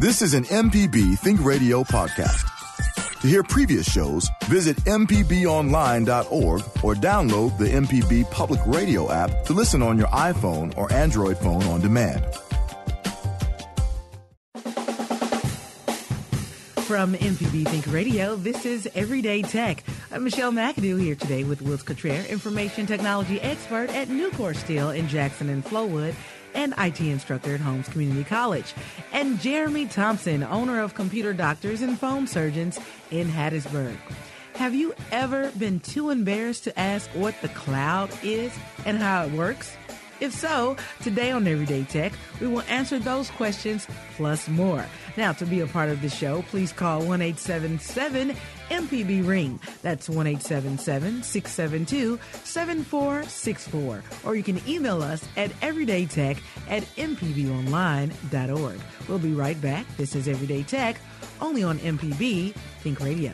This is an MPB Think Radio podcast. To hear previous shows, visit MPBOnline.org or download the MPB Public Radio app to listen on your iPhone or Android phone on demand. From MPB Think Radio, this is Everyday Tech. I'm Michelle McAdoo here today with Wills Cottrell, information technology expert at Nucor Steel in Jackson and Flowood and IT instructor at Holmes Community College, and Jeremy Thompson, owner of Computer Doctors and Phone Surgeons in Hattiesburg. Have you ever been too embarrassed to ask what the cloud is and how it works? If so, today on Everyday Tech, we will answer those questions plus more. Now, to be a part of the show, please call 1 877 MPB Ring. That's 1 672 7464. Or you can email us at everydaytech at mpbonline.org. We'll be right back. This is Everyday Tech, only on MPB Think Radio.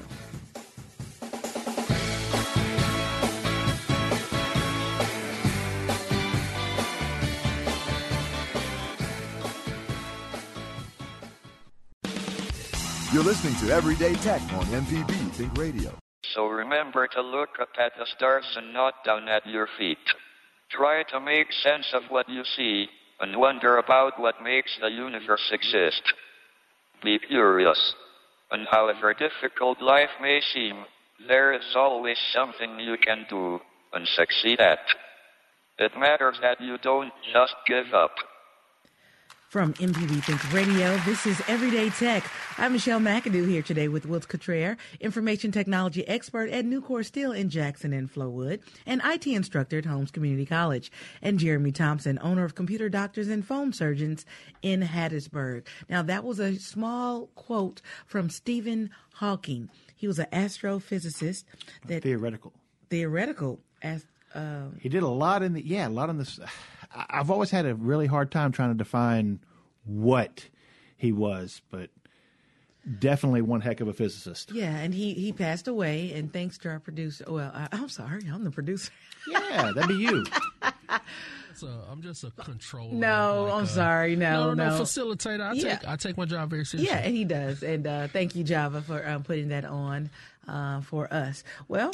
You're listening to Everyday Tech on MPB Think Radio. So remember to look up at the stars and not down at your feet. Try to make sense of what you see and wonder about what makes the universe exist. Be curious. And however difficult life may seem, there is always something you can do and succeed at. It matters that you don't just give up. From MPB Think Radio, this is Everyday Tech. I'm Michelle McAdoo here today with Wills Cottrell, information technology expert at Nucor Steel in Jackson and Flowood, and IT instructor at Holmes Community College, and Jeremy Thompson, owner of Computer Doctors and Phone Surgeons in Hattiesburg. Now, that was a small quote from Stephen Hawking. He was an astrophysicist that theoretical. theoretical as uh, He did a lot in the yeah, a lot in this. I- I've always had a really hard time trying to define what he was, but definitely one heck of a physicist. yeah, and he he passed away. And thanks to our producer, well, I, I'm sorry, I'm the producer. Yeah, that'd be you. So I'm just a controller. No, like, I'm uh, sorry. No, no, no. facilitator. I Yeah. take I take my job very seriously. Yeah, and he does. And uh, thank you, Java, for um, putting that on uh, for us. Well,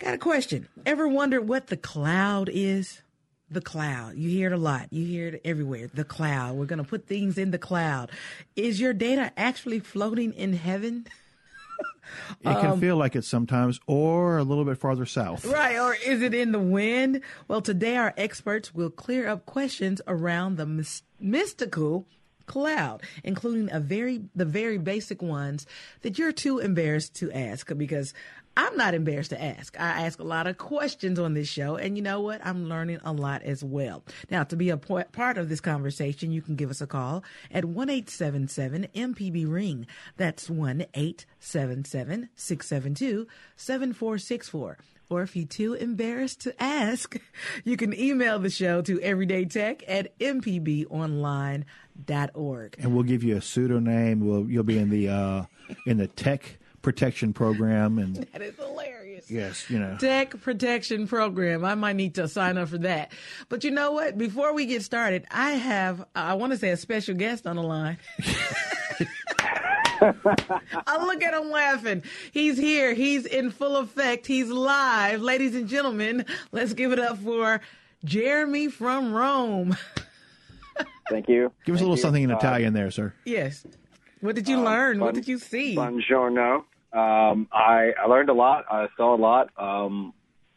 got a question. Ever wondered what the cloud is? The cloud. You hear it a lot. You hear it everywhere. The cloud. We're going to put things in the cloud. Is your data actually floating in heaven? It Um, can feel like it sometimes, or a little bit farther south. Right, or is it in the wind? Well, today our experts will clear up questions around the mys- mystical cloud, including a very the very basic ones that you're too embarrassed to ask because I'm not embarrassed to ask. I ask a lot of questions on this show, and you know what? I'm learning a lot as well. Now, to be a part of this conversation, you can give us a call at one eight seven seven MPB Ring. That's one eight seven seven six seven two seven four six four. Or if you're too embarrassed to ask, you can email the show to everydaytech at mpbonline.org. And we'll give you a pseudonym. We'll you'll be in the uh, in the tech protection program, and That is hilarious. yes, you know. Tech Protection Program. I might need to sign up for that. But you know what? Before we get started, I have, I want to say, a special guest on the line. I look at him laughing. He's here. He's in full effect. He's live. Ladies and gentlemen, let's give it up for Jeremy from Rome. Thank you. Give us a little you. something in Uh, Italian there, sir. yes. What did you learn? what did you see? Buongiorno. Um, I, I learned a lot. I saw a lot. Um,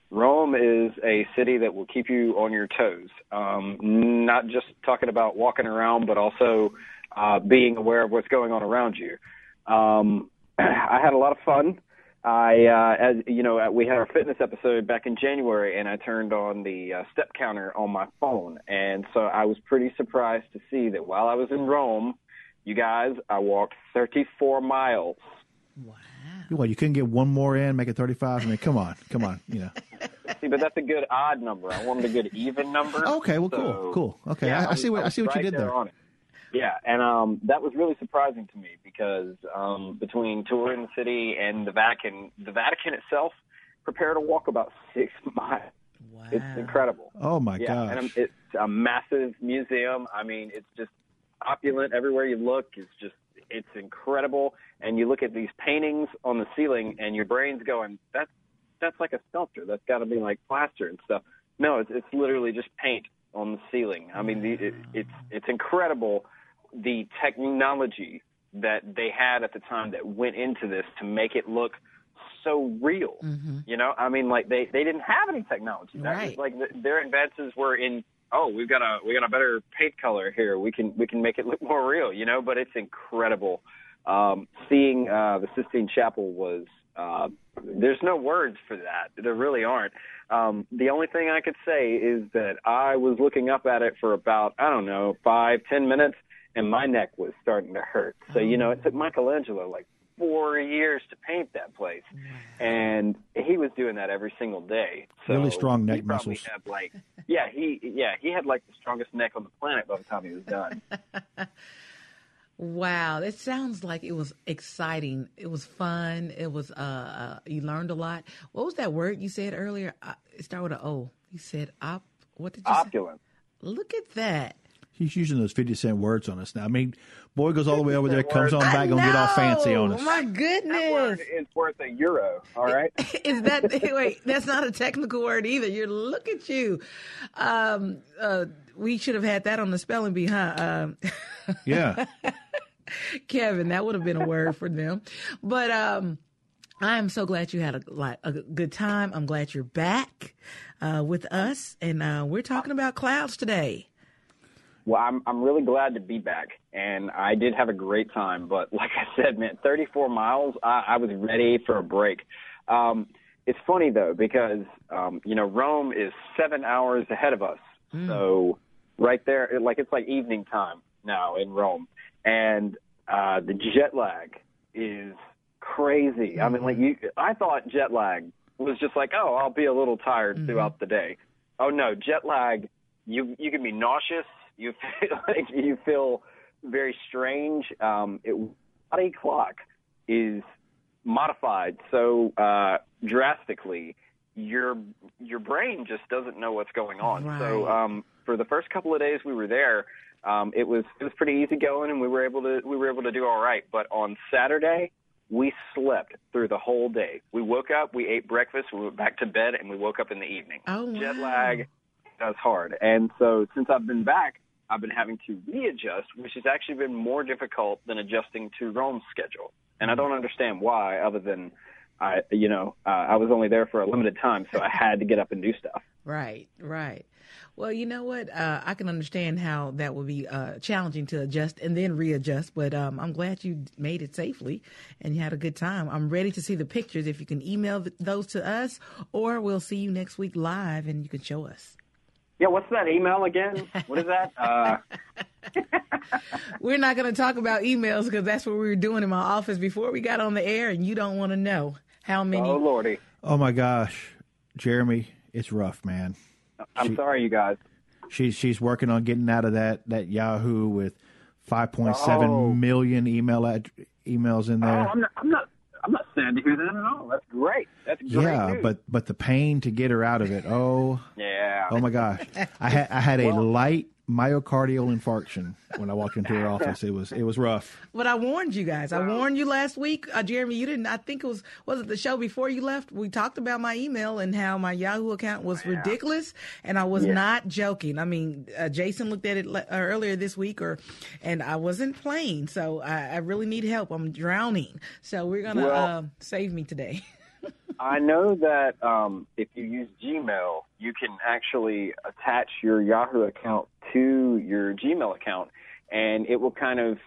Rome is a city that will keep you on your toes. Um, not just talking about walking around, but also uh, being aware of what's going on around you. Um, I had a lot of fun. I, uh, as you know, we had our fitness episode back in January, and I turned on the uh, step counter on my phone, and so I was pretty surprised to see that while I was in Rome, you guys, I walked 34 miles. What you couldn't get one more in, make it thirty-five. I mean, come on, come on, you know. See, but that's a good odd number. I wanted a good even number. Okay, well, So, cool, cool. Okay, yeah, I, I see what I, was see what you did there. on it. Yeah, and um, that was really surprising to me because um, between touring the city and the Vatican, the Vatican itself prepared to walk about six miles. wow. It's incredible. Oh my yeah, gosh! and it's a massive museum. I mean, it's just opulent everywhere you look. It's just it's incredible. And you look at these paintings on the ceiling, and your brain's going, "That's that's like a sculpture. That's got to be like plaster and stuff." No, it's it's literally just paint on the ceiling. I mean, the, it, it's it's incredible the technology that they had at the time that went into this to make it look so real. Mm-hmm. You know, I mean, like they they didn't have any technology. That was Right. like the, their advances were in. Oh, we've got a we got a better paint color here. We can we can make it look more real. You know, but it's incredible. Um, seeing uh, the Sistine Chapel was. Uh, there's no words for that. There really aren't. Um, the only thing I could say is that I was looking up at it for about I don't know five ten minutes, and my neck was starting to hurt. So you know, it took Michelangelo like four years to paint that place, and he was doing that every single day. So Really strong neck muscles. Had like, yeah, he yeah he had like the strongest neck on the planet by the time he was done. Wow, it sounds like it was exciting. It was fun. It was uh, uh you learned a lot. What was that word you said earlier? Uh, it started with an O. You said op. What did you say? Opulent. Look at that. He's using those 50 cent words on us now. I mean, boy goes all the way over there, 50 comes on back, gonna get all fancy on know. us. My That word goodness. is worth a euro. All right. Is that wait? That's not a technical word either. You're look at you. Um, uh, we should have had that on the spelling bee, huh? Um, Yeah. Kevin, that would have been a word for them. But um, I am so glad you had a like a good time. I'm glad you're back uh, with us, and uh, we're talking about clouds today. Well, I'm I'm really glad to be back, and I did have a great time. But like I said, man, 34 miles, I, I was ready for a break. Um, it's funny though because um, you know Rome is seven hours ahead of us, so right there, it, like it's like evening time now in Rome, and uh, the jet lag is crazy. I mean, like you, I thought jet lag was just like, oh, I'll be a little tired throughout the day. Oh no, jet lag. You you can be nauseous. You feel like you feel very strange. Um, it, body clock is modified so uh, drastically. Your your brain just doesn't know what's going on. So um, for the first couple of days we were there, um, it was it was pretty easy going, and we were able to we were able to do all right. But on Saturday, we slept through the whole day. We woke up, we ate breakfast, we went back to bed, and we woke up in the evening. Oh, Jet lag does hard, and so since I've been back, I've been having to readjust, which has actually been more difficult than adjusting to Rome's schedule. And I don't understand why, other than I, you know, uh, I was only there for a limited time, so I had to get up and do stuff. Right, right. Well, you know what? Uh, I can understand how that would be uh, challenging to adjust and then readjust, but um, I'm glad you made it safely and you had a good time. I'm ready to see the pictures. If you can email th- those to us, or we'll see you next week live and you can show us. Yeah, what's that email again? What is that? Uh, We're not going to talk about emails because that's what we were doing in my office before we got on the air, and you don't want to know how many. oh lordy, Oh my gosh, Jeremy, it's rough, man. I'm She- sorry, you guys. She's she's working on getting out of that that Yahoo with 5.7 million Oh. email ad, emails in Oh, there. I'm I'm not, I'm not sad to hear that at all. That's great. That's great. yeah, news. but but the pain to get her out of it. Oh, yeah. oh my gosh. I had I had a light myocardial infarction when I walked into her office. It was it was rough. But I warned you guys. I warned you last week, uh, Jeremy. You didn't. I think it was was it the show before you left. We talked about my email and how my Yahoo account was ridiculous, and I was not joking. I mean, uh, Jason looked at it le- uh, earlier this week, or and I wasn't playing. So I, I really need help. I'm drowning. So we're gonna Well- uh, save me today. I know that um, if you use Gmail, you can actually attach your Yahoo account to your Gmail account, and it will kind of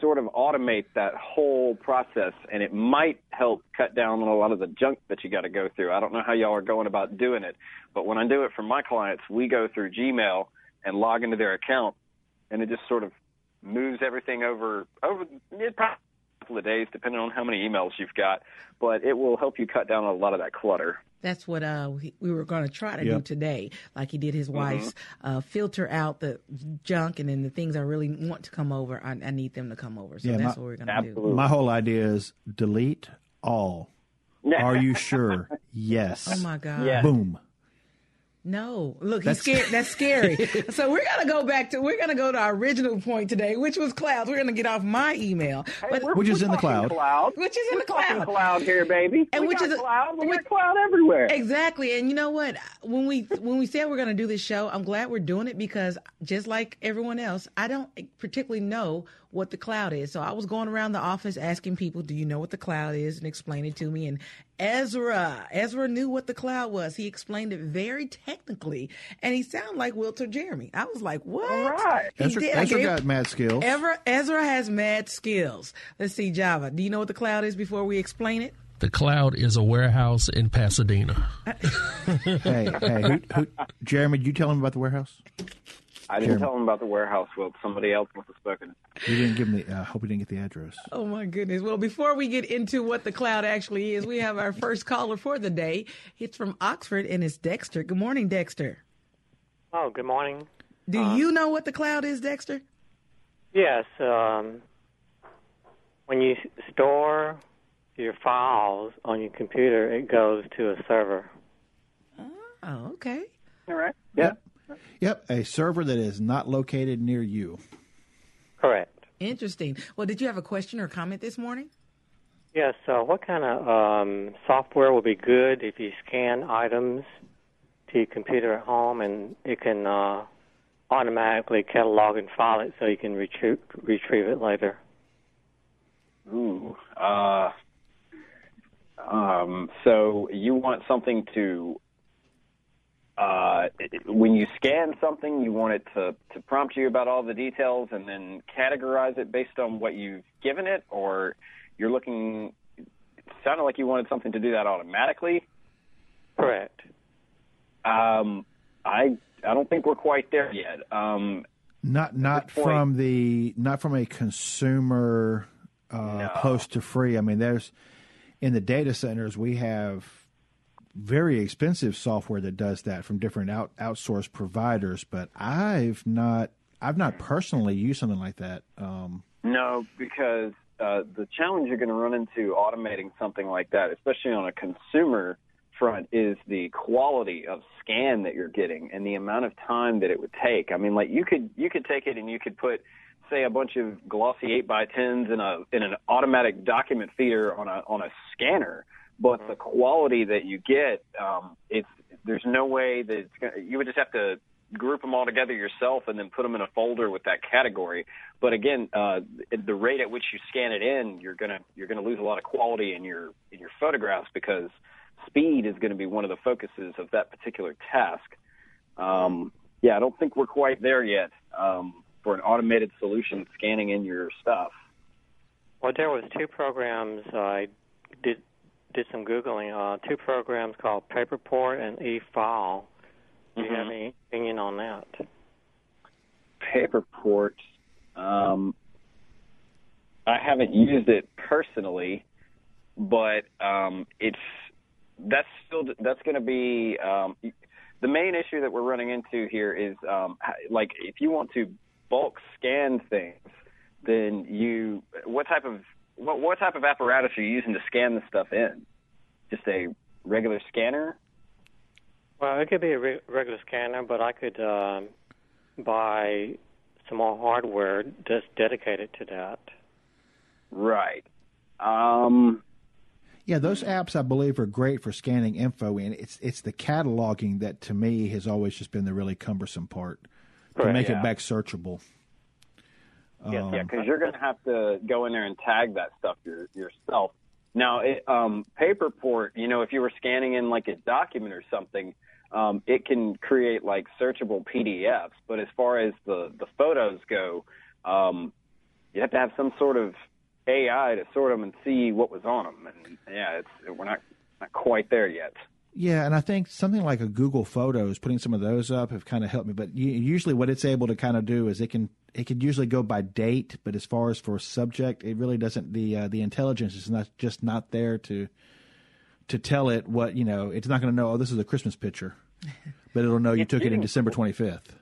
sort of automate that whole process, and it might help cut down on a lot of the junk that you got to go through. I don't know how y'all are going about doing it, but when I do it for my clients, we go through Gmail and log into their account, and it just sort of moves everything over over it probably couple of days, depending on how many emails you've got. But it will help you cut down a lot of that clutter. That's what uh, we, we were going to try to do today, like he did his wife's. Uh, filter out the junk, and then the things I really want to come over, I, I need them to come over. So Yeah, that's my- what we're going to do. Absolutely. My whole idea is delete all. Are you sure? Yes. Oh my God! Yeah. Boom. No, look, he's scared. That's scary. so we're gonna go back to we're gonna go to our original point today, which was clouds. We're gonna get off my email, But Which is in the cloud. cloud. which is in the We're talking cloud. cloud here, baby. And we which got is a- cloud. We which- got cloud everywhere. Exactly. And you know what? When we when we said we're going to do this show, I'm glad we're doing it because just like everyone else, I don't particularly know what the cloud is. So I was going around the office asking people, "Do you know what the cloud is?" and explain it to me. And Ezra, Ezra knew what the cloud was. He explained it very technically, and he sounded like Wilter Jeremy. I was like, "What?" All right. He Ezra, did. I Ezra gave- got mad skills. Ezra, Ezra has mad skills. Let's see, Java. Do you know what the cloud is before we explain it? The cloud is a warehouse in Pasadena. hey, hey, who, who, Jeremy, did you tell him about the warehouse? I didn't tell him about the warehouse. Well, somebody else must have spoken. You didn't give me. I uh, hope he didn't get the address. Oh my goodness. Well, before we get into what the cloud actually is, we have our first caller for the day. It's from Oxford and it's Dexter. Good morning, Dexter. Oh, good morning. Do you know what the cloud is, Dexter? Yes, um, when you store your files on your computer, it goes to a server. Oh, okay. All right. Yeah. Yep, a server that is not located near you. Correct. Interesting. Well, did you have a question or comment this morning? Yes. So, what kind of um, software will be good if you scan items to your computer at home, and it can uh, automatically catalog and file it so you can retrieve retrieve it later? Ooh. Uh, um, so you want something to, uh, when you scan something, you want it to, to prompt you about all the details and then categorize it based on what you've given it, or you're looking. It sounded like you wanted something to do that automatically. Correct. Um, I I don't think we're quite there yet. Um, Not not point- from the not from a consumer uh, close to free. I mean, there's in the data centers we have very expensive software that does that from different out outsourced providers. But I've not I've not personally used something like that. Um, No, because uh, the challenge you're going to run into automating something like that, especially on a consumer front, is the quality of scan that you're getting and the amount of time that it would take. I mean, like you could you could take it and you could put say a bunch of glossy eight by tens in a in an automatic document feeder on a on a scanner, but the quality that you get, um, it's there's no way that it's gonna, you would just have to group them all together yourself and then put them in a folder with that category. But again, uh, the rate at which you scan it in, you're gonna you're gonna lose a lot of quality in your in your photographs because speed is going to be one of the focuses of that particular task. Um, yeah, I don't think we're quite there yet um, for an automated solution scanning in your stuff. Well, there was two programs I did did some googling. Uh, two programs called Paperport and eFile. Do you have any opinion on that? Paperport. Um, I haven't used it personally, but um, it's that's still that's going to be um, the main issue that we're running into here is um, like if you want to bulk scan things, then you what type of what what type of apparatus are you using to scan the stuff in? Just a regular scanner? Well, it could be a re- regular scanner, but I could um, buy some more hardware just dedicated to that. Right. Um, yeah, those apps I believe are great for scanning info, and it's it's the cataloging that to me has always just been the really cumbersome part to Correct, make yeah. it back searchable. Yes, Um, yeah, because you're going to have to go in there and tag that stuff your, yourself. Now, it, um, Paperport, you know, if you were scanning in like a document or something, um, it can create like searchable PDFs. But as far as the the photos go, um, you have to have some sort of AI to sort them and see what was on them. And yeah, it's we're not not quite there yet. Yeah, and I think something like a Google Photos, putting some of those up, have kind of helped me. But usually, what it's able to kind of do is it can it can usually go by date, but as far as for subject, it really doesn't. The uh, the intelligence is not just not there to to tell it what you know. It's not going to know. Oh, this is a Christmas picture, but it'll know you took it in December twenty fifth.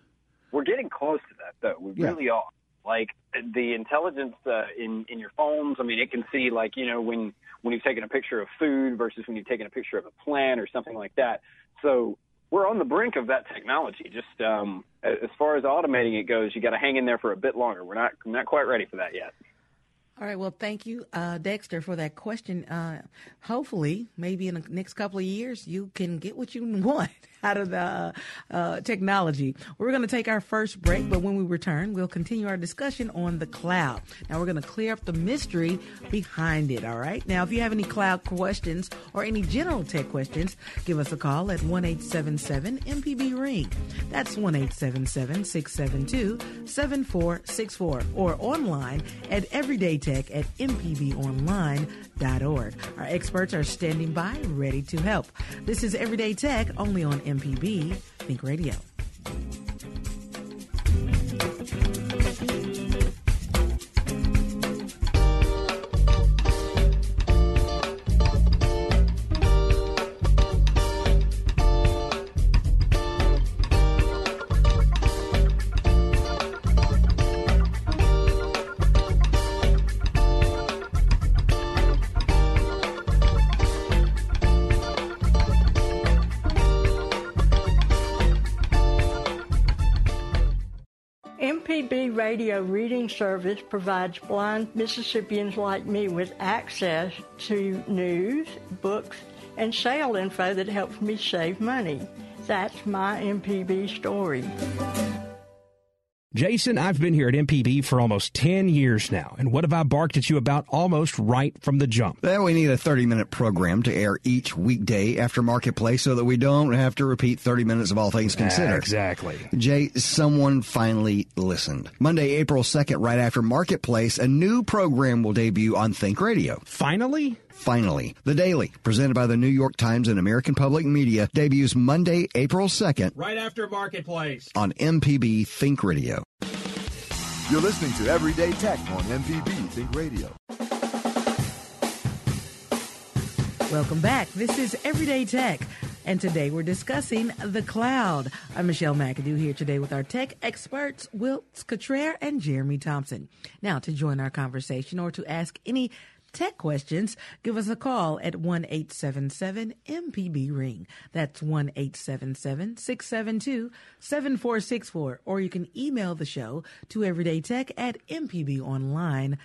We're getting close to that, though. We Yeah. really are. Like the intelligence uh, in in your phones. I mean, it can see like you know when when you've taken a picture of food versus when you've taken a picture of a plant or something like that. So we're on the brink of that technology. Just um, as far as automating it goes, you got to hang in there for a bit longer. We're not not quite ready for that yet. All right. Well, thank you, uh, Dexter, for that question. Uh, hopefully, maybe in the next couple of years, you can get what you want out of the uh, technology. We're going to take our first break, but when we return, we'll continue our discussion on the cloud. Now, we're going to clear up the mystery behind it. All right. Now, if you have any cloud questions or any general tech questions, give us a call at one eight seven seven MPB Ring. That's one eight seven seven six seven two seven four six four, or online at Everyday Tech tech at mpbonline.org. Our experts are standing by, ready to help. This is Everyday Tech, only on MPB Think Radio. Radio Reading Service provides blind Mississippians like me with access to news, books, and sale info that helps me save money. That's my MPB story. Jason, I've been here at MPB for almost 10 years now, and what have I barked at you about almost right from the jump? Well, we need a 30 minute program to air each weekday after Marketplace so that we don't have to repeat 30 minutes of all things ah, considered. exactly. Jay, someone finally listened. Monday, April 2nd, right after Marketplace, a new program will debut on Think Radio. Finally? Finally, The Daily, presented by the New York Times and American Public Media, debuts Monday, April 2nd. Right after Marketplace. On MPB Think Radio. You're listening to Everyday Tech on MPB Think Radio. Welcome back. This is Everyday Tech. And today we're discussing the cloud. I'm Michelle McAdoo here today with our tech experts, Wilt Cottrell and Jeremy Thompson. Now, to join our conversation or to ask any tech questions, give us a call at 1 877 MPB Ring. That's 1 877 672 7464. Or you can email the show to everydaytech at mpbonline.org.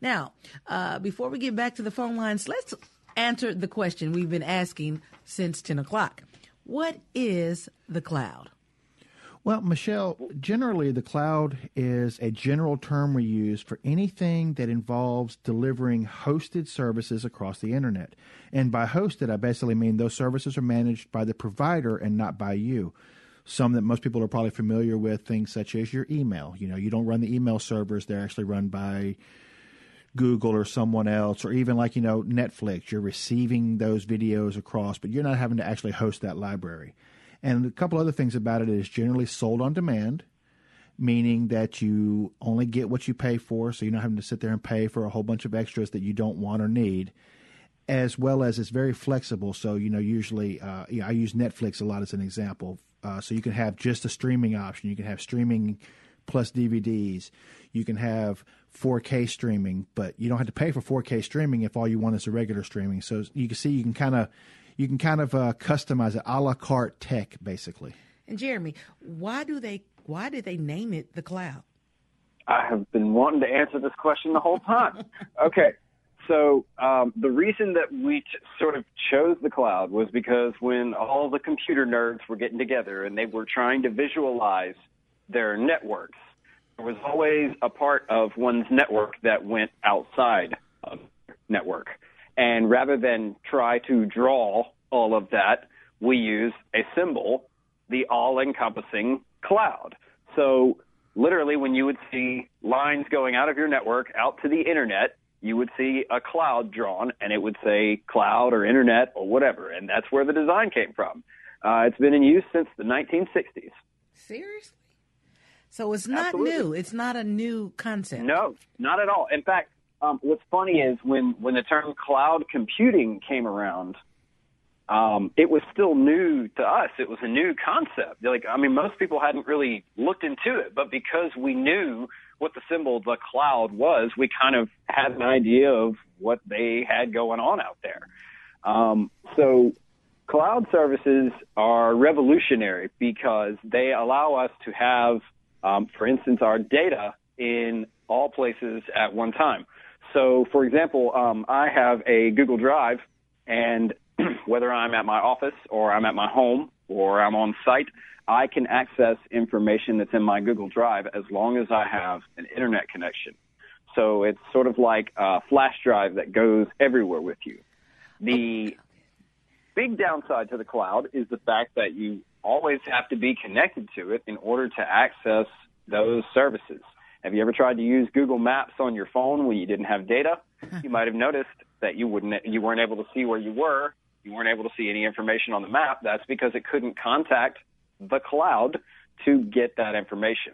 Now, uh, before we get back to the phone lines, let's answer the question we've been asking since 10 o'clock. What is the cloud? Well, Michelle, generally the cloud is a general term we use for anything that involves delivering hosted services across the internet. And by hosted, I basically mean those services are managed by the provider and not by you. Some that most people are probably familiar with, things such as your email. You know, you don't run the email servers, they're actually run by Google or someone else, or even like, you know, Netflix. You're receiving those videos across, but you're not having to actually host that library. And a couple other things about it is generally sold on demand, meaning that you only get what you pay for, so you're not having to sit there and pay for a whole bunch of extras that you don't want or need. As well as it's very flexible, so you know usually uh, yeah, I use Netflix a lot as an example. Uh, so you can have just a streaming option. You can have streaming plus DVDs. You can have 4K streaming, but you don't have to pay for 4K streaming if all you want is a regular streaming. So you can see you can kind of you can kind of uh, customize it a la carte tech, basically. And Jeremy, why do they why did they name it the cloud? I have been wanting to answer this question the whole time. okay, so um, the reason that we t- sort of chose the cloud was because when all the computer nerds were getting together and they were trying to visualize their networks, there was always a part of one's network that went outside of network. And rather than try to draw all of that, we use a symbol, the all encompassing cloud. So literally when you would see lines going out of your network out to the internet, you would see a cloud drawn and it would say cloud or internet or whatever. And that's where the design came from. Uh, it's been in use since the 1960s. Seriously? So it's not Absolutely. new. It's not a new concept. No, not at all. In fact, um, what's funny is when when the term cloud computing came around, um, it was still new to us. It was a new concept. Like I mean, most people hadn't really looked into it, but because we knew what the symbol the cloud was, we kind of had an idea of what they had going on out there. Um, so cloud services are revolutionary because they allow us to have, um, for instance, our data in all places at one time. So, for example, um, I have a Google Drive, and whether I'm at my office or I'm at my home or I'm on site, I can access information that's in my Google Drive as long as I have an internet connection. So it's sort of like a flash drive that goes everywhere with you. The big downside to the cloud is the fact that you always have to be connected to it in order to access those services. Have you ever tried to use Google Maps on your phone when you didn't have data? you might have noticed that you wouldn't you weren't able to see where you were. You weren't able to see any information on the map. That's because it couldn't contact the cloud to get that information.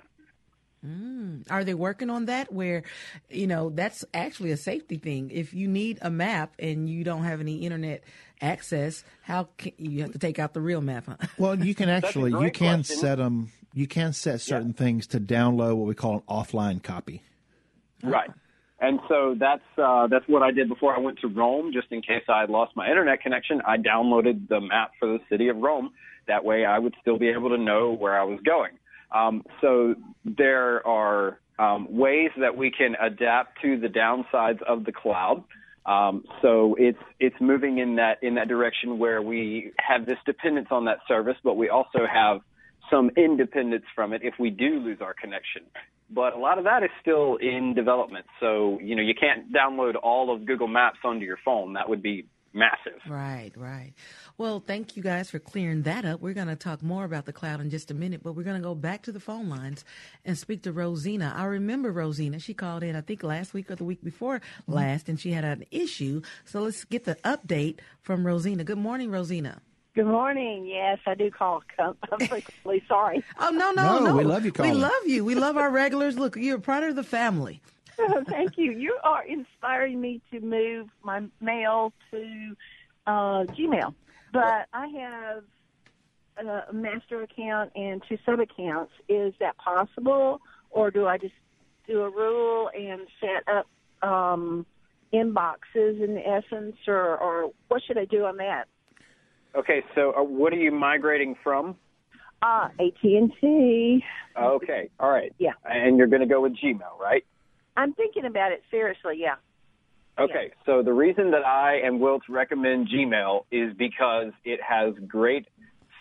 Mm. Are they working on that? Where, you know, that's actually a safety thing. If you need a map and you don't have any internet access, how can you have to take out the real map? Huh? Well, you can actually you can question. set them. You can set certain things to download what we call an offline copy. Right. And so that's uh, that's what I did before I went to Rome, just in case I had lost my internet connection. I downloaded the map for the city of Rome. That way, I would still be able to know where I was going. Um, so there are um, ways that we can adapt to the downsides of the cloud. Um, so it's it's moving in that in that direction where we have this dependence on that service, but we also have some independence from it if we do lose our connection. But a lot of that is still in development. So, you know, you can't download all of Google Maps onto your phone. That would be massive. Right, right. Well, thank you guys for clearing that up. We're going to talk more about the cloud in just a minute, but we're going to go back to the phone lines and speak to Rosina. I remember Rosina. She called in, I think, last week or the week before last, and she had an issue. So let's get the update from Rosina. Good morning, Rosina. Good morning. Yes, I do call com- frequently. Sorry. Oh no, no, No, no! we love you We love you. We love our regulars. Look, you're part of the family. Thank you. You are inspiring me to move my mail to uh, Gmail, but I have a master account and two sub accounts. Is that possible, or do I just do a rule and set up um, inboxes in essence, or, or what should I do on that? Okay, so uh, what are you migrating from? Uh, AT and T. Okay, all right. Yeah. And you're going to go with Gmail, right? I'm thinking about it seriously. Yeah. Okay, so the reason that I am will to recommend Gmail is because it has great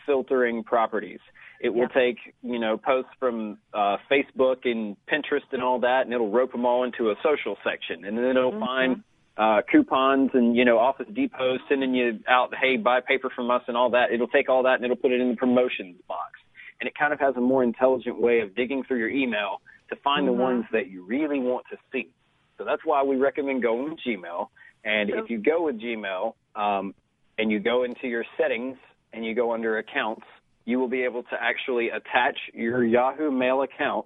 filtering properties. It will Yeah. take, you know, posts from uh, Facebook and Pinterest and all that, and it'll rope them all into a social section, and then it'll find uh, coupons and you know Office Depot sending you out, hey, buy paper from us and all that. It'll take all that and it'll put it in the promotions box, and it kind of has a more intelligent way of digging through your email to find the ones that you really want to see. So that's why we recommend going with Gmail. And if you go with Gmail um, and you go into your settings and you go under accounts, you will be able to actually attach your Yahoo Mail account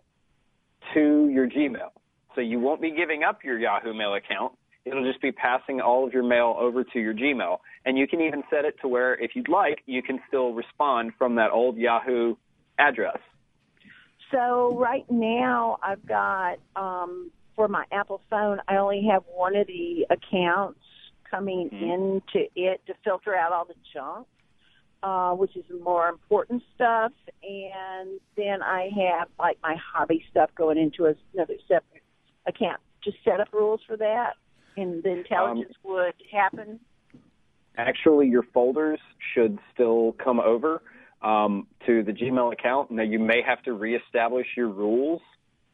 to your Gmail. So you won't be giving up your Yahoo Mail account. It'll just be passing all of your mail over to your Gmail. And you can even set it to where, if you'd like, you can still respond from that old Yahoo address. So right now I've got um, for my Apple phone, I only have one of the accounts coming into it to filter out all the junk, uh, which is more important stuff, and then I have like my hobby stuff going into another separate account. Just set up rules for that, and the intelligence would happen. actually your folders should still come over um, to the Gmail account. Now you may have to reestablish your rules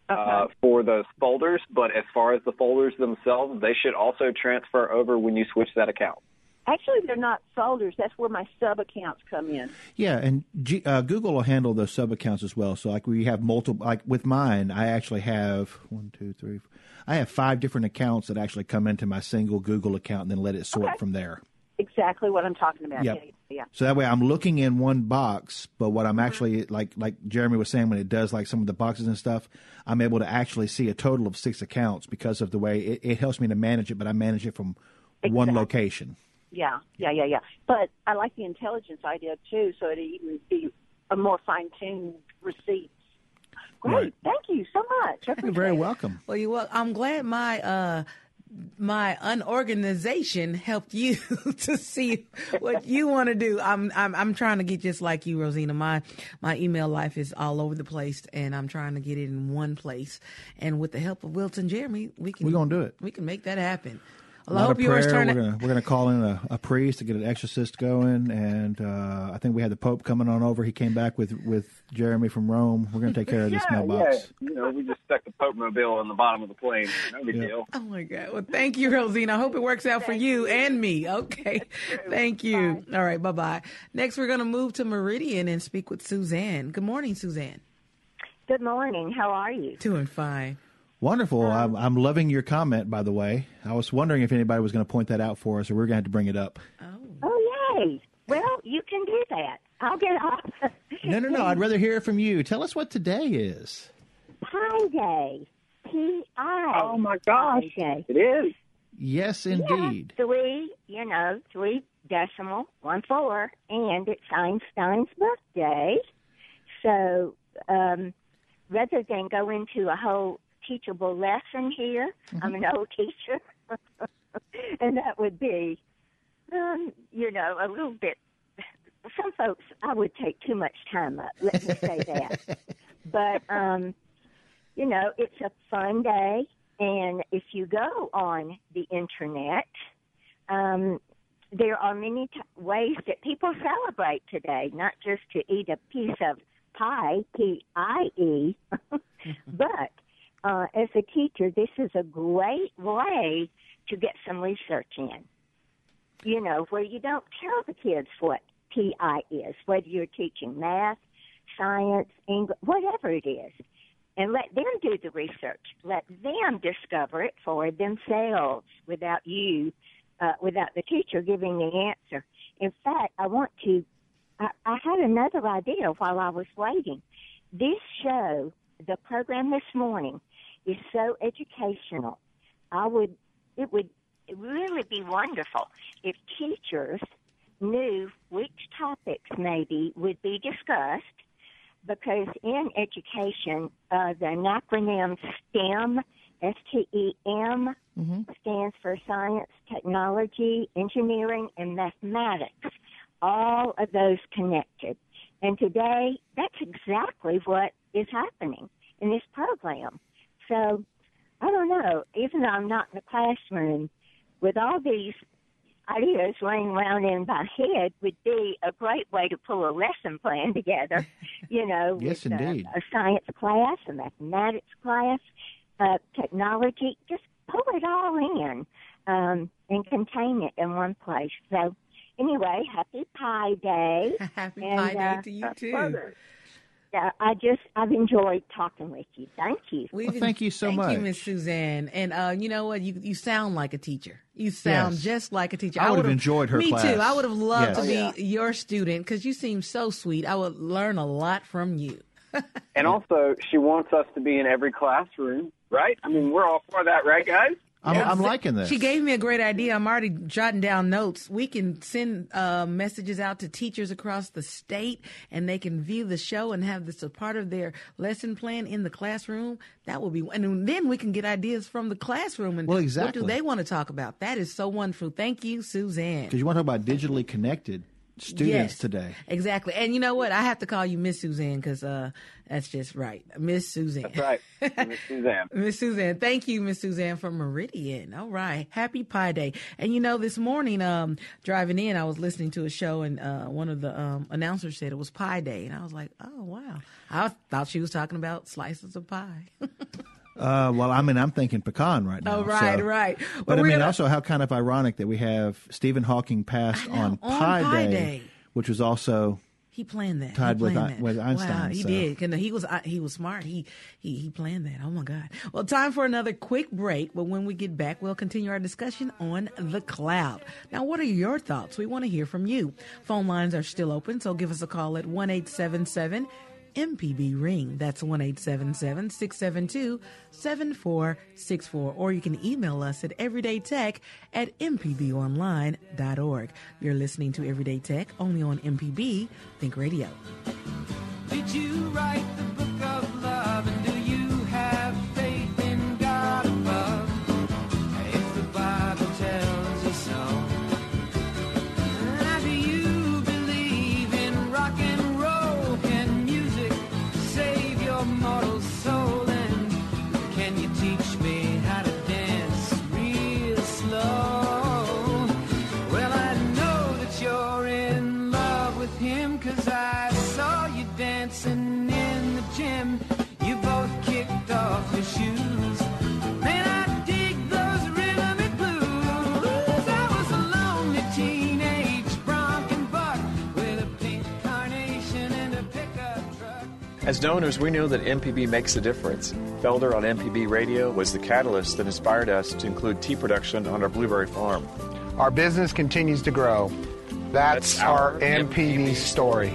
uh, for those folders, but as far as the folders themselves, they should also transfer over when you switch that account. Actually, they're not folders. That's where my sub accounts come in. Yeah, and G, uh, Google will handle those sub accounts as well. So, like we have multiple, like with mine, I actually have one, two, three, four, I have five different accounts that actually come into my single Google account and then let it sort Okay. from there. Exactly what I'm talking about. Yep. Yeah, yeah. So that way I'm looking in one box, but what I'm actually like like Jeremy was saying when it does like some of the boxes and stuff, I'm able to actually see a total of six accounts because of the way it, it helps me to manage it, but I manage it from one location. Yeah, yeah, yeah, yeah. But I like the intelligence idea too, so it'd even be a more fine tuned receipt. Great, Right. thank you so much. You're very it. welcome. Well, you well, I'm glad my uh my unorganization helped you to see what you want to do. I'm, I'm I'm trying to get just like you, Rosina. My my email life is all over the place, and I'm trying to get it in one place. And with the help of Wilton Jeremy, we can We're gonna do it. We can make that happen. A Well, I lot hope of yours prayer. turn We're gonna we're gonna call in a, a priest to get an exorcist going, and uh, I think we had the Pope coming on over. He came back with with Jeremy from Rome. We're gonna take care of this yeah, mailbox. yeah. You know, we just stuck the Pope Mobile on the bottom of the plane. No big Yeah. deal. Oh my God. Well, thank you, Rosina. I hope it works out for you and me. Okay. Thank you. All right. Bye bye. Next, we're going to move to Meridian and speak with Suzanne. Good morning, Suzanne. Good morning. How are you? Doing fine. Wonderful. I'm, I'm loving your comment, by the way. I was wondering if anybody was going to point that out for us, or we are going to have to bring it up. Oh, oh yay. Well, you can do that. I'll get off. No, no, no. I'd rather hear it from you. Tell us what today is. Pi Day. P-I. Oh, my gosh. Day. It is. Yes, indeed. Yeah, three, you know, three decimal, one four, and it's Einstein's birthday. So, um, rather than go into a whole teachable lesson here, I'm an old teacher, and that would be, um, you know, a little bit. Some folks, I would take too much time up. Let me say that. but um, you know, it's a fun day, and if you go on the internet, um, there are many t- ways that people celebrate today, not just to eat a piece of pie, P I E, but uh, as a teacher, this is a great way to get some research in. You know, where you don't tell the kids what PI is, whether you're teaching math, science, English, whatever it is and let them do the research. Let them discover it for themselves without you, uh, without the teacher giving the answer. In fact, I want to, I, I had another idea while I was waiting. This show, the program this morning, is so educational. I would, it would really be wonderful if teachers knew which topics maybe would be discussed because in education, uh, the acronym STEM, S-T-E-M, stands for science, technology, engineering, and mathematics. All of those connected. And today, that's exactly what is happening in this program. So, I don't know, even though I'm not in the classroom, with all these ideas running around in my head would be a great way to pull a lesson plan together. You know, Yes, indeed. A, a science class, a mathematics class, uh, technology. Just pull it all in um, and contain it in one place. So, anyway, happy Pi Day. happy and, Pi Day uh, to you, too. Uh, I just I've enjoyed talking with you. Thank you. We've Well, thank you so thank much. you, Miss Suzanne. And uh, you know what? You you sound like a teacher. You sound Yes. just like a teacher. I would have would've- enjoyed her Me class. too. I would have loved Yes. to be Oh, your student because you seem so sweet. I would learn a lot from you. And also, she wants us to be in every classroom, right? I mean, we're all for that, right, guys? I'm, I'm liking this. She gave me a great idea. I'm already jotting down notes. We can send uh, messages out to teachers across the state, and they can view the show and have this a part of their lesson plan in the classroom. That will be, and then we can get ideas from the classroom. And Well, what do they want to talk about? That is so wonderful. Thank you, Suzanne. Because you want to talk about digitally connected students Yes. today. Exactly. And you know what? I have to call you Miss Suzanne because uh, that's just right. Miss Suzanne. That's right. Miss Suzanne. Miss Suzanne. Thank you, Miss Suzanne from Meridian. All right. Happy Pi Day. And you know, this morning, um, driving in, I was listening to a show and uh, one of the um, announcers said it was Pi Day. And I was like, oh, wow. I thought she was talking about slices of pie. Uh, well, I mean, I'm thinking pecan right now. Oh, right, so- right. But I mean, gonna- also how kind of ironic that we have Stephen Hawking passed on, on Pi, Pi Day, Day. which was also He planned that. Tied he with planned that. with Wow, Einstein, he so. did. 'Cause He was he was smart. He he he planned that. Oh my God. Well, time for another quick break. But when we get back, we'll continue our discussion on the cloud. Now, what are your thoughts? We want to hear from you. Phone lines are still open, so give us a call at one eight seven seven. MPB ring. That's 1 672 7464. Or you can email us at everydaytech at mpbonline.org. You're listening to Everyday Tech only on MPB Think Radio. Did you write the As donors, we know that MPB makes a difference. Felder on MPB radio was the catalyst that inspired us to include tea production on our blueberry farm. Our business continues to grow. That's, That's our, our MPB, MPB story.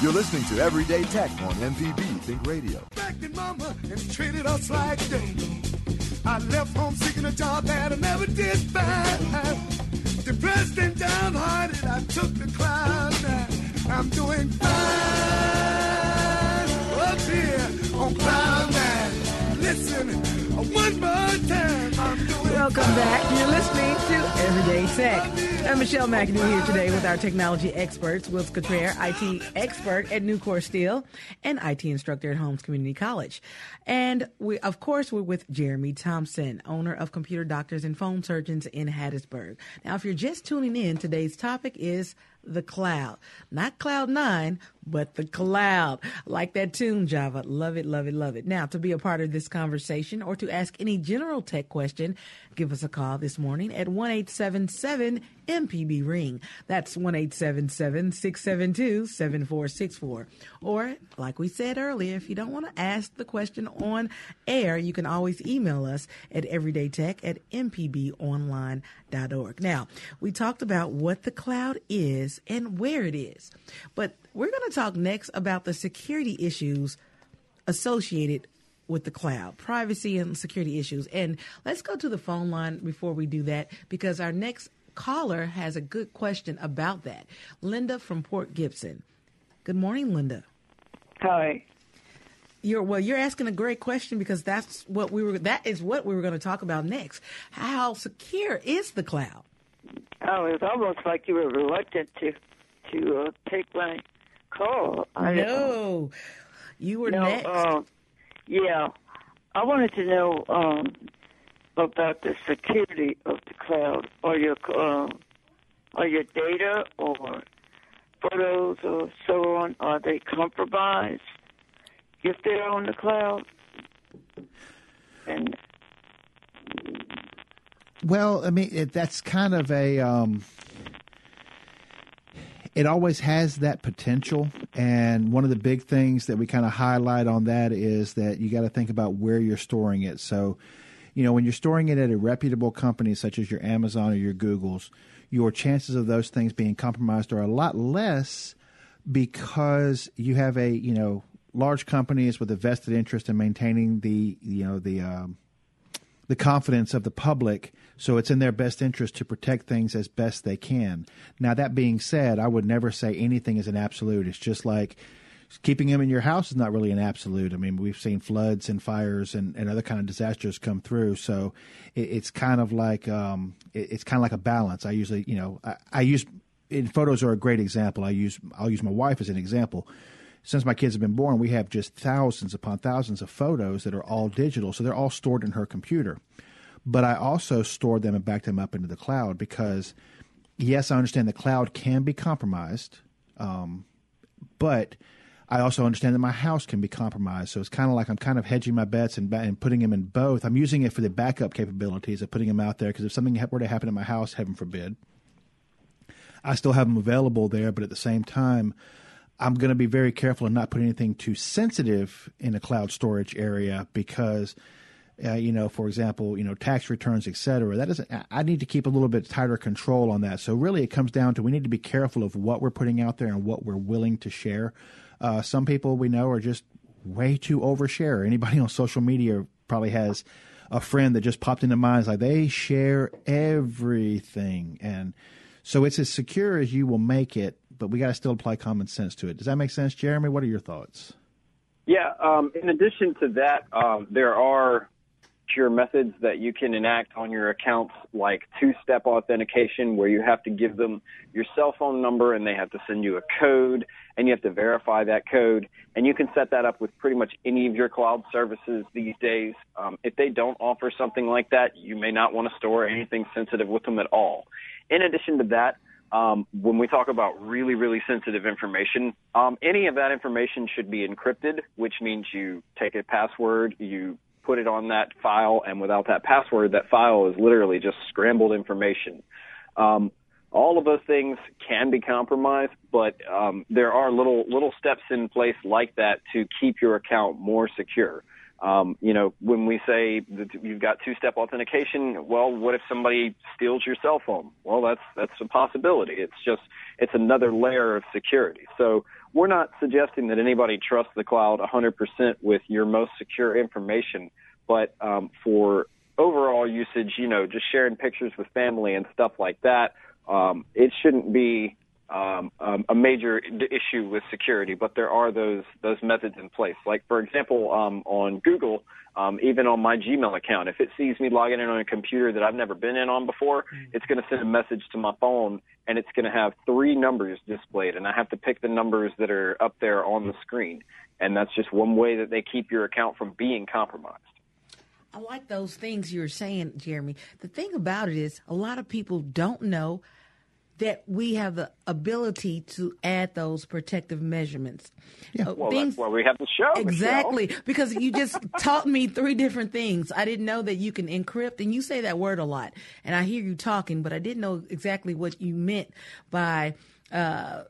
You're listening to Everyday Tech on MPB Think Radio. Back in mama and treated us like I left home seeking a job that I never did find. Depressed and downhearted, I took the cloud now. I'm doing fine up here on cloud nine. Listen, one more time, I'm doing Welcome back. You're listening to Everyday Tech. I'm Michelle McAdoo here today with our technology experts, Wills Cottrell, IT expert at Nucor Steel and IT instructor at Holmes Community College. And we, of course, we're with Jeremy Thompson, owner of Computer Doctors and Phone Surgeons in Hattiesburg. Now, if you're just tuning in, today's topic is the cloud. Not cloud nine, but the cloud. Like that tune, Java. Love it, love it, love it. Now, to be a part of this conversation or to ask any general tech question, give us a call this morning at 1 877 MPB Ring. That's 1 877 672 7464. Or, like we said earlier, if you don't want to ask the question on air, you can always email us at everydaytech at mpbonline.org. Now, we talked about what the cloud is and where it is, but we're going to talk next about the security issues associated with the cloud, privacy and security issues. And let's go to the phone line before we do that because our next caller has a good question about that. Linda from Port Gibson. Good morning, Linda. Hi. You're well. You're asking a great question because that's what we were. That is what we were going to talk about next. How secure is the cloud? Oh, it's almost like you were reluctant to to uh, take my call. I, no, you were no, next. Uh, yeah, I wanted to know um, about the security of the cloud. or your uh, are your data or photos or so on are they compromised? if they're on the cloud. And well, I mean, it, that's kind of a. Um, it always has that potential, and one of the big things that we kind of highlight on that is that you got to think about where you're storing it. So, you know, when you're storing it at a reputable company such as your Amazon or your Google's, your chances of those things being compromised are a lot less because you have a you know large companies with a vested interest in maintaining the you know the um, the confidence of the public. So it's in their best interest to protect things as best they can. Now that being said, I would never say anything is an absolute. It's just like keeping them in your house is not really an absolute. I mean, we've seen floods and fires and, and other kind of disasters come through. So it, it's kind of like um, it, it's kind of like a balance. I usually, you know, I, I use in photos are a great example. I use I'll use my wife as an example since my kids have been born, we have just thousands upon thousands of photos that are all digital. So they're all stored in her computer. But I also stored them and backed them up into the cloud because, yes, I understand the cloud can be compromised, um, but I also understand that my house can be compromised. So it's kind of like I'm kind of hedging my bets and, and putting them in both. I'm using it for the backup capabilities of putting them out there because if something were to happen in my house, heaven forbid, I still have them available there. But at the same time, I'm going to be very careful and not put anything too sensitive in a cloud storage area because, uh, you know, for example, you know, tax returns, et cetera. That doesn't. I need to keep a little bit tighter control on that. So really, it comes down to we need to be careful of what we're putting out there and what we're willing to share. Uh, some people we know are just way too overshare. Anybody on social media probably has a friend that just popped into mind. It's like they share everything, and so it's as secure as you will make it but we got to still apply common sense to it. Does that make sense, Jeremy? What are your thoughts? Yeah. Um, in addition to that, um, there are secure methods that you can enact on your accounts, like two-step authentication, where you have to give them your cell phone number and they have to send you a code, and you have to verify that code. And you can set that up with pretty much any of your cloud services these days. Um, if they don't offer something like that, you may not want to store anything sensitive with them at all. In addition to that, um, when we talk about really, really sensitive information, um, any of that information should be encrypted, which means you take a password, you put it on that file, and without that password, that file is literally just scrambled information. Um, all of those things can be compromised, but um, there are little little steps in place like that to keep your account more secure. Um, you know, when we say that you've got two-step authentication, well, what if somebody steals your cell phone? Well, that's that's a possibility. It's just it's another layer of security. So we're not suggesting that anybody trusts the cloud 100% with your most secure information, but um, for overall usage, you know, just sharing pictures with family and stuff like that, um, it shouldn't be um, um, a major issue with security, but there are those those methods in place. Like for example, um, on Google, um, even on my Gmail account, if it sees me logging in on a computer that I've never been in on before, it's going to send a message to my phone, and it's going to have three numbers displayed, and I have to pick the numbers that are up there on the screen, and that's just one way that they keep your account from being compromised. I like those things you're saying, Jeremy. The thing about it is, a lot of people don't know that we have the ability to add those protective measurements. Yeah. well, that's why we have the show. Exactly, Michelle. because you just taught me three different things. I didn't know that you can encrypt, and you say that word a lot, and I hear you talking, but I didn't know exactly what you meant by uh,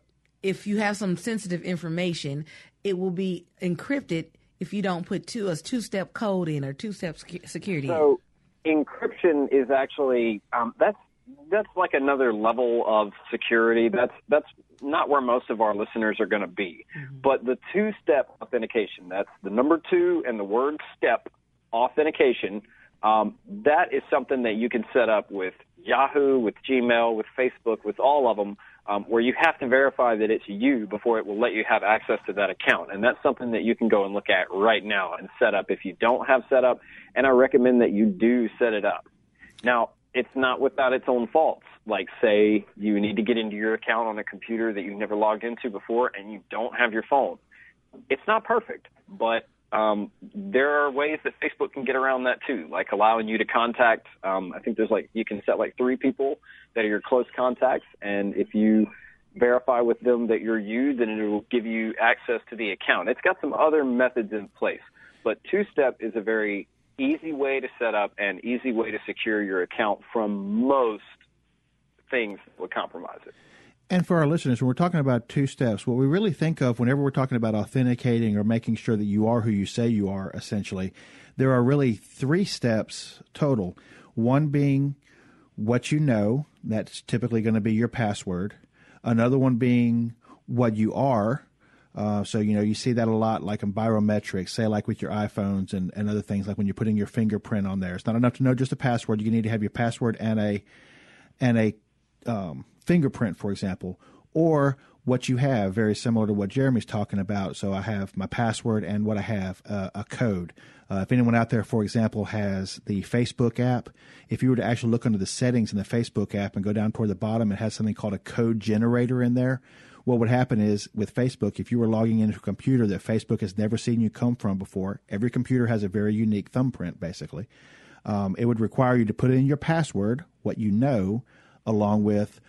if you have some sensitive information, it will be encrypted if you don't put two a two step code in or two step security. So encryption is actually um, that's that's like another level of security. That's that's not where most of our listeners are going to be. But the two-step authentication, that's the number two and the word step authentication. Um, that is something that you can set up with Yahoo, with Gmail, with Facebook, with all of them, um, where you have to verify that it's you before it will let you have access to that account. And that's something that you can go and look at right now and set up if you don't have set up. And I recommend that you do set it up. Now, it's not without its own faults. Like, say you need to get into your account on a computer that you've never logged into before and you don't have your phone. It's not perfect, but um, there are ways that Facebook can get around that too, like allowing you to contact. Um, I think there's like you can set like three people that are your close contacts, and if you verify with them that you're you, then it will give you access to the account. It's got some other methods in place, but two-step is a very easy way to set up and easy way to secure your account from most things that would compromise it. And for our listeners, when we're talking about two steps, what we really think of whenever we're talking about authenticating or making sure that you are who you say you are, essentially, there are really three steps total. One being what you know, that's typically going to be your password. Another one being what you are. Uh, so, you know, you see that a lot like in biometrics, say like with your iPhones and, and other things, like when you're putting your fingerprint on there. It's not enough to know just a password. You need to have your password and a, and a, um, fingerprint, for example, or what you have, very similar to what Jeremy's talking about. So I have my password and what I have, uh, a code. Uh, if anyone out there, for example, has the Facebook app, if you were to actually look under the settings in the Facebook app and go down toward the bottom, it has something called a code generator in there. What would happen is with Facebook, if you were logging into a computer that Facebook has never seen you come from before, every computer has a very unique thumbprint, basically. Um, it would require you to put in your password, what you know, along with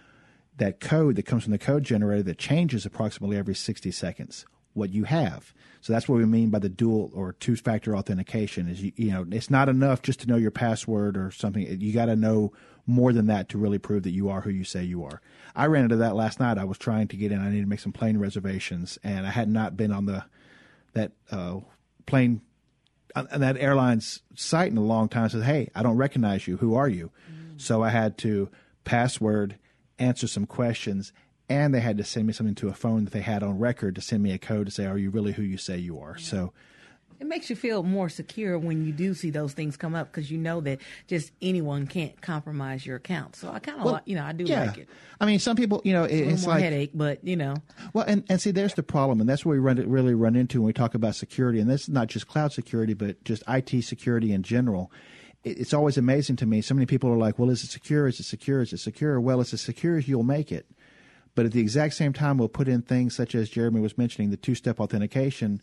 that code that comes from the code generator that changes approximately every 60 seconds what you have. So that's what we mean by the dual or two factor authentication is you, you know it's not enough just to know your password or something. You got to know more than that to really prove that you are who you say you are. I ran into that last night. I was trying to get in. I needed to make some plane reservations and i had not been on the that uh, plane on that airline's site in a long time. Says hey i don't recognize you. Who are you? So i had to password answer some questions, and they had to send me something to a phone that they had on record to send me a code to say, "Are you really who you say you are?" So. It makes you feel more secure when you do see those things come up because you know that just anyone can't compromise your account. So I kind of, Well, like, you know, I do yeah. like it. I mean, some people, you know, It's a it- it's more like headache, but you know, Well, and, and see, there's the problem, and that's what we run really run into when we talk about security. And this is not just cloud security, but just IT security in general. It, it's always amazing to me. So many people are like, "Well, is it secure? Is it secure? Is it secure?" Well, it's as secure as you'll make it. But at the exact same time, we'll put in things such as Jeremy was mentioning, the two-step authentication.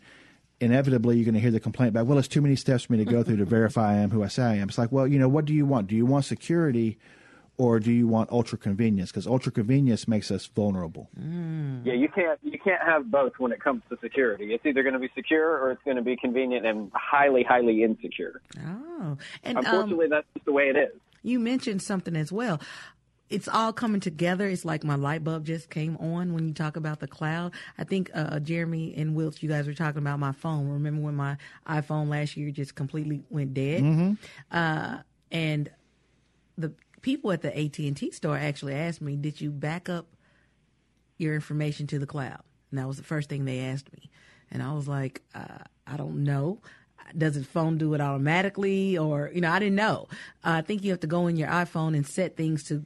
Inevitably, you're going to hear the complaint about, "Well, it's too many steps for me to go through to verify I am who I say I am." It's like, well, you know, what do you want? Do you want security, or do you want ultra convenience? Because ultra convenience makes us vulnerable. Yeah, you can't you can't have both when it comes to security. It's either going to be secure or it's going to be convenient and highly highly insecure. oh, and um, Unfortunately, that's just the way it is. You mentioned something as well. It's all coming together. It's like my light bulb just came on when you talk about the cloud. I think uh, Jeremy and Wilt, you guys were talking about my phone. Remember when my iPhone last year just completely went dead? Mhm. Uh, and the people at the AT and T store actually asked me, "Did you back up your information to the cloud?" And that was the first thing they asked me, and I was like, uh, "I don't know." Does the phone do it automatically, or you know, I didn't know. Uh, I think you have to go in your iPhone and set things to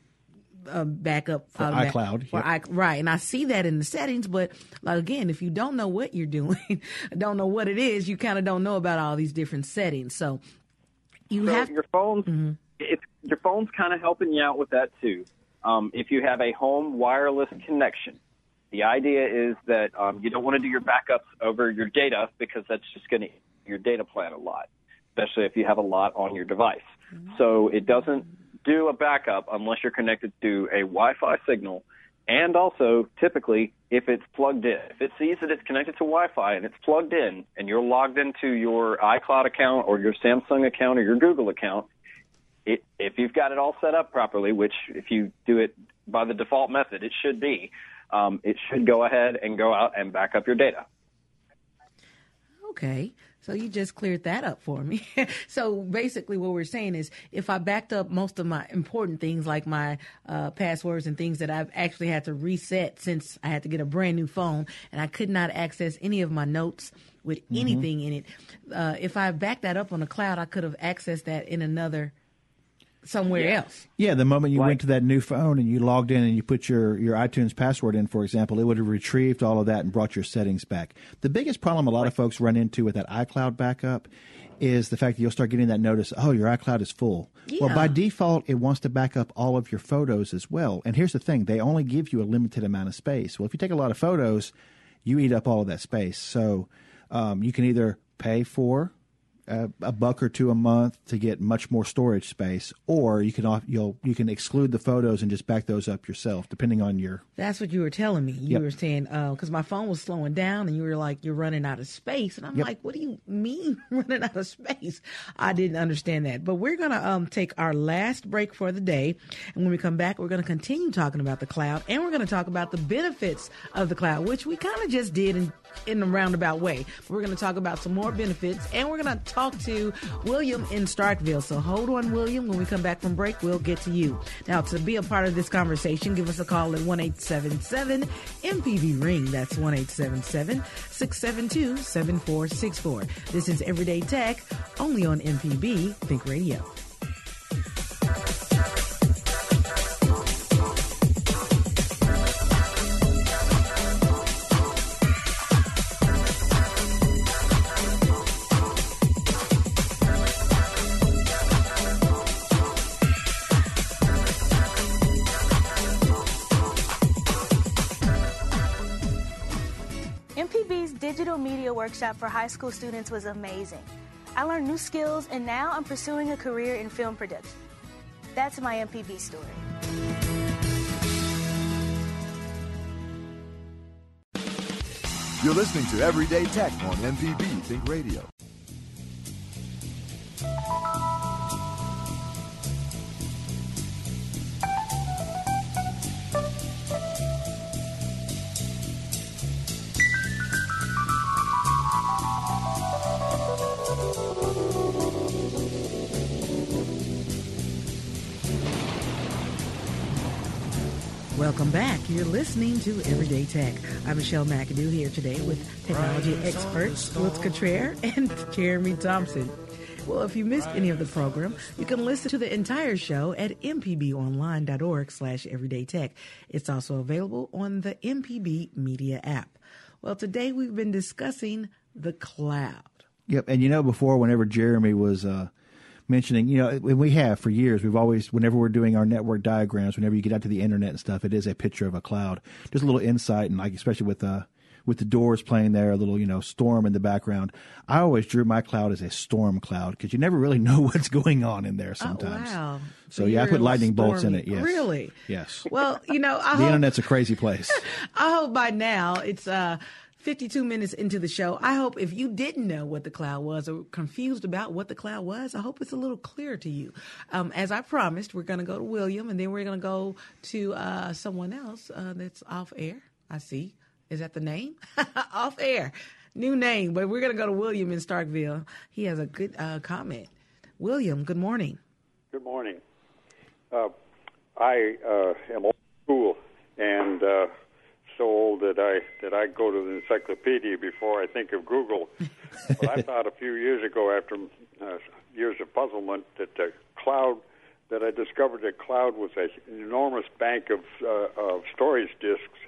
uh, back up For automatic- iCloud, For yep. I, right, and I see that in the settings, but like again, if you don't know what you're doing, don't know what it is, you kind of don't know about all these different settings. So you so have your phone's it's your phone's kind of helping you out with that too. Um, if you have a home wireless connection, the idea is that um, you don't want to do your backups over your data because that's just going to your data plan a lot, especially if you have a lot on your device. So it doesn't do a backup unless you're connected to a Wi-Fi signal. And also, typically, if it's plugged in, if it sees that it's connected to Wi-Fi and it's plugged in, and you're logged into your iCloud account or your Samsung account or your Google account, it, if you've got it all set up properly, which if you do it by the default method, it should be, um, it should go ahead and go out and back up your data. Okay. So you just cleared that up for me. so basically, what we're saying is, if I backed up most of my important things, like my uh, passwords and things that I've actually had to reset since I had to get a brand new phone, and I could not access any of my notes with Mm-hmm. anything in it, uh, if I backed that up on the cloud, I could have accessed that in another somewhere else. Yeah, the moment you went to that new phone and you logged in and you put your, your iTunes password in, for example, it would have retrieved all of that and brought your settings back. The biggest problem a lot of folks run into with that iCloud backup is the fact that you'll start getting that notice, oh, your iCloud is full. Well, by default, it wants to back up all of your photos as well. And here's the thing they only give you a limited amount of space. Well, if you take a lot of photos, you eat up all of that space. So um, you can either pay for a, a buck or two a month to get much more storage space, or you can you'll you can exclude the photos and just back those up yourself, depending on your. That's what you were telling me. You Yep. were saying because my phone was slowing down, and you were like, "You're running out of space," and I'm Yep. like, "What do you mean running out of space?" I didn't understand that. But we're gonna um, take our last break for the day, and when we come back, we're gonna continue talking about the cloud, and we're gonna talk about the benefits of the cloud, which we kind of just did in in a roundabout way. We're gonna talk about some more benefits, and we're gonna talk to William in Starkville. So hold on, William. When we come back from break, we'll get to you. Now, to be a part of this conversation, give us a call at 1 877 MPB Ring. That's 1 877 672 7464. This is Everyday Tech, only on MPB Think Radio. Digital media workshop for high school students was amazing. I learned new skills, and now I'm pursuing a career in film production. That's my MPB story. You're listening to Everyday Tech on MPB Think Radio. Welcome back. You're listening to Everyday Tech. I'm Michelle McAdoo here today with technology experts Woods Cottrell and Jeremy Thompson. Well, if you missed any of the program, you can listen to the entire show at mpbonline.org slash everydaytech. It's also available on the MPB Media app. Well, today we've been discussing the cloud. Yep, and you know before, whenever Jeremy was uh, mentioning, you know, and we have for years. We've always, whenever we're doing our network diagrams, whenever you get out to the internet and stuff, it is a picture of a cloud. Just a little insight, and like especially with uh, with the doors playing there, a little you know storm in the background. I always drew my cloud as a storm cloud because you never really know what's going on in there sometimes. Oh, wow. So, yeah, I put lightning bolts in it. Yes, Really? Yes. Well, you know, I the hope, internet's a crazy place. I hope by now it's uh, 52 minutes into the show. I hope if you didn't know what the cloud was or confused about what the cloud was, I hope it's a little clearer to you. Um, as I promised, we're going to go to William and then we're going to go to uh, someone else uh, that's off air. I see. Is that the name? off air. New name, but we're going to go to William in Starkville. He has a good uh, comment. William, good morning. Good morning. Uh, I uh, am old school and uh, so old that I that I go to the encyclopedia before I think of Google. but I thought a few years ago, after uh, years of puzzlement, that the cloud that I discovered that cloud was a, an enormous bank of uh, of storage disks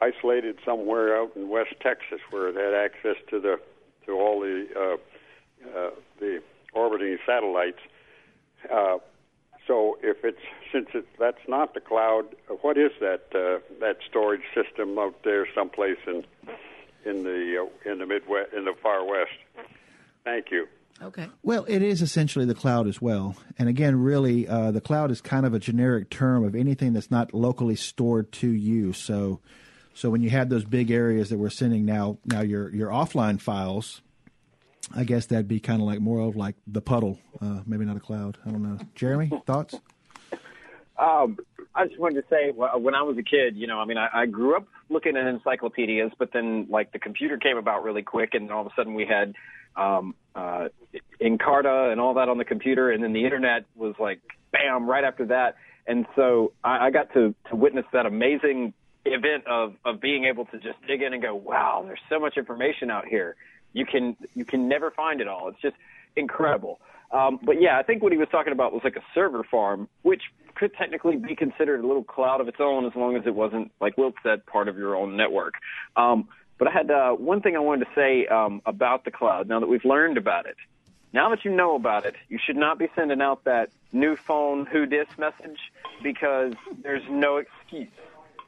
isolated somewhere out in West Texas, where it had access to the to all the uh, uh, the orbiting satellites. Uh, so if it's since it, that's not the cloud, what is that uh, that storage system out there someplace in in the uh, in the Midwest in the far west? Thank you. Okay. Well, it is essentially the cloud as well. And again, really, uh, the cloud is kind of a generic term of anything that's not locally stored to you. So, so when you have those big areas that we're sending now, now your your offline files, I guess that'd be kind of like more of like the puddle, uh, maybe not a cloud. I don't know. Jeremy, thoughts? Um, I just wanted to say, when I was a kid, you know, I mean, I, I grew up looking at encyclopedias, but then like the computer came about really quick, and all of a sudden we had um, uh, Encarta and all that on the computer, and then the internet was like, bam, right after that. And so I, I got to to witness that amazing event of of being able to just dig in and go, wow, there's so much information out here. You can you can never find it all. It's just incredible. Um, but yeah, I think what he was talking about was like a server farm, which could technically be considered a little cloud of its own as long as it wasn't, like Wilt said, part of your own network. Um, but I had uh, one thing I wanted to say um, about the cloud. Now that we've learned about it, now that you know about it, you should not be sending out that new phone who dis message because there's no excuse.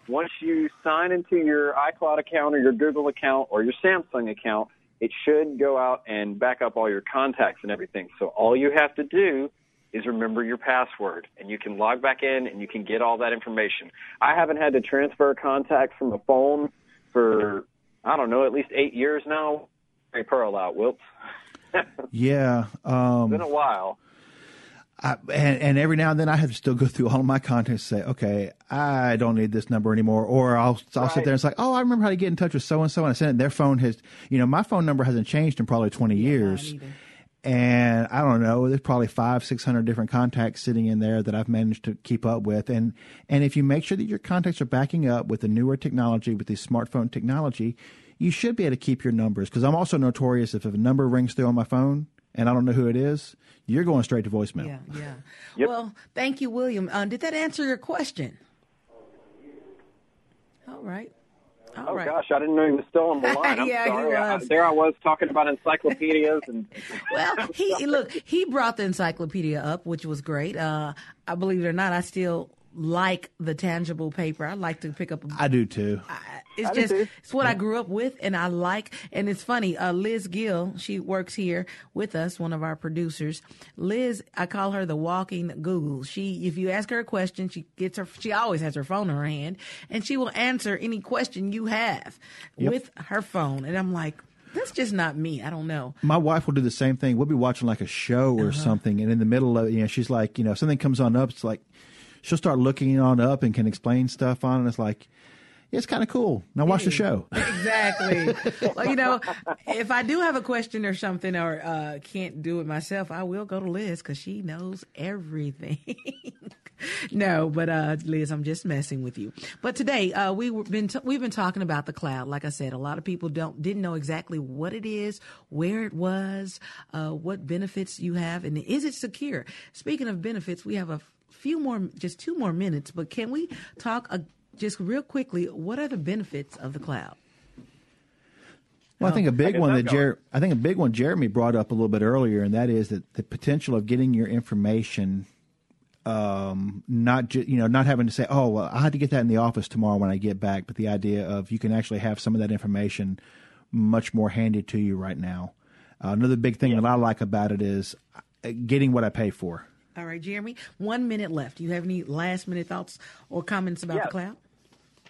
Once you sign into your iCloud account or your Google account or your Samsung account, it should go out and back up all your contacts and everything. So all you have to do is remember your password and you can log back in and you can get all that information. I haven't had to transfer contacts from a phone for, I don't know, at least eight years now. Hey, Pearl out, Wilt. Yeah. Um, It's been a while. I, and, and every now and then I have to still go through all of my contacts and say, okay, I don't need this number anymore. Or I'll, I'll sit there and it's like, oh, I remember how to get in touch with so and so. And I send it. Their phone has, you know, my phone number hasn't changed in probably 20 years. And I don't know, there's probably five, 600 different contacts sitting in there that I've managed to keep up with. And, and if you make sure that your contacts are backing up with the newer technology, with the smartphone technology, you should be able to keep your numbers. Cause I'm also notorious if a number rings through on my phone and I don't know who it is, you're going straight to voicemail. Yeah, yeah. Well, thank you, William. Uh, did that answer your question? All right. All oh right. gosh, I didn't know he was still on the line. I'm Yeah, he sorry. I- there I was talking about encyclopedias and Well, he look, he brought the encyclopedia up, which was great. Uh, I believe it or not, I still like the tangible paper. I like to pick up. A, I do too. it's I just too. it's what I grew up with, and I like. And it's funny. Uh, Liz Gill, she works here with us, one of our producers. Liz, I call her the walking Google. She, if you ask her a question, she gets her. She always has her phone in her hand, and she will answer any question you have Yep. with her phone. And I'm like. That's just not me. I don't know. My wife will do the same thing. We'll be watching like a show or Uh-huh. something, and in the middle of you know, she's like, you know, something comes on up. It's like she'll start looking on up and can explain stuff on, and it's like, it's kind of cool. Now watch the show. Exactly. well, you know, if I do have a question or something or uh, can't do it myself, I will go to Liz because she knows everything. no, but uh, Liz, I'm just messing with you. But today, uh, we were been t- we've been talking about the cloud. Like I said, a lot of people don't didn't know exactly what it is, where it was, uh, what benefits you have, and is it secure? Speaking of benefits, we have a few more, just two more minutes. But can we talk uh, just real quickly? What are the benefits of the cloud? Well, I think a big one that Jer- I think a big one Jeremy brought up a little bit earlier, and that is that the potential of getting your information, um, not ju- you know, not having to say, oh, well, I had to get that in the office tomorrow when I get back, but the idea of you can actually have some of that information much more handy to you right now. Uh, another big thing that I like about it is uh, getting what I pay for. All right, Jeremy, one minute left. Do you have any last minute thoughts or comments about Yeah. the cloud?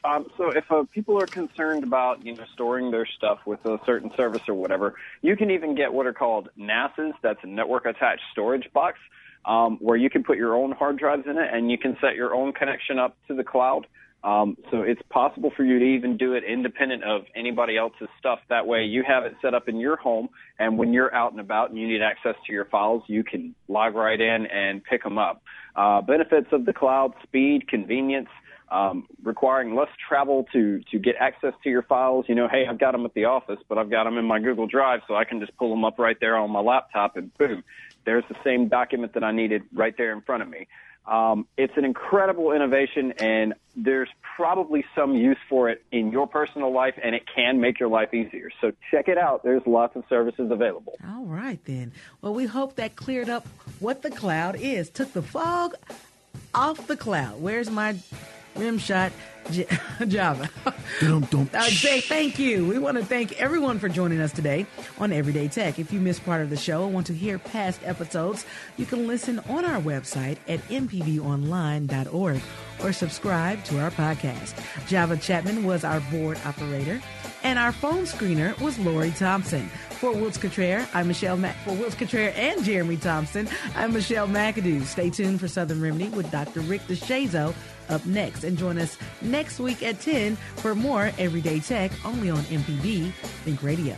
Um, so if uh, people are concerned about you know storing their stuff with a certain service or whatever, you can even get what are called NASs. That's a network attached storage box, um, where you can put your own hard drives in it and you can set your own connection up to the cloud. Um, so it's possible for you to even do it independent of anybody else's stuff. That way you have it set up in your home and when you're out and about and you need access to your files, you can log right in and pick them up. Uh, benefits of the cloud, speed, convenience, um, requiring less travel to, to get access to your files. You know, hey, I've got them at the office, but I've got them in my Google Drive so I can just pull them up right there on my laptop and boom, there's the same document that I needed right there in front of me. Um, it's an incredible innovation, and there's probably some use for it in your personal life, and it can make your life easier. So check it out. There's lots of services available. All right, then. Well, we hope that cleared up what the cloud is, took the fog off the cloud. Where's my rim shot J- Java? I say thank you. We want to thank everyone for joining us today on Everyday Tech. If you missed part of the show and want to hear past episodes, you can listen on our website at mpbonline.org or subscribe to our podcast. Java Chapman was our board operator, and our phone screener was Lori Thompson. For Wills Cottrell, I'm Michelle Mac- for Wills Cottrell and Jeremy Thompson, I'm Michelle McAdoo. Stay tuned for Southern Remedy with Dr. Rick DeShazo up next. And join us next week at 10 for more Everyday Tech only on MPB Think Radio.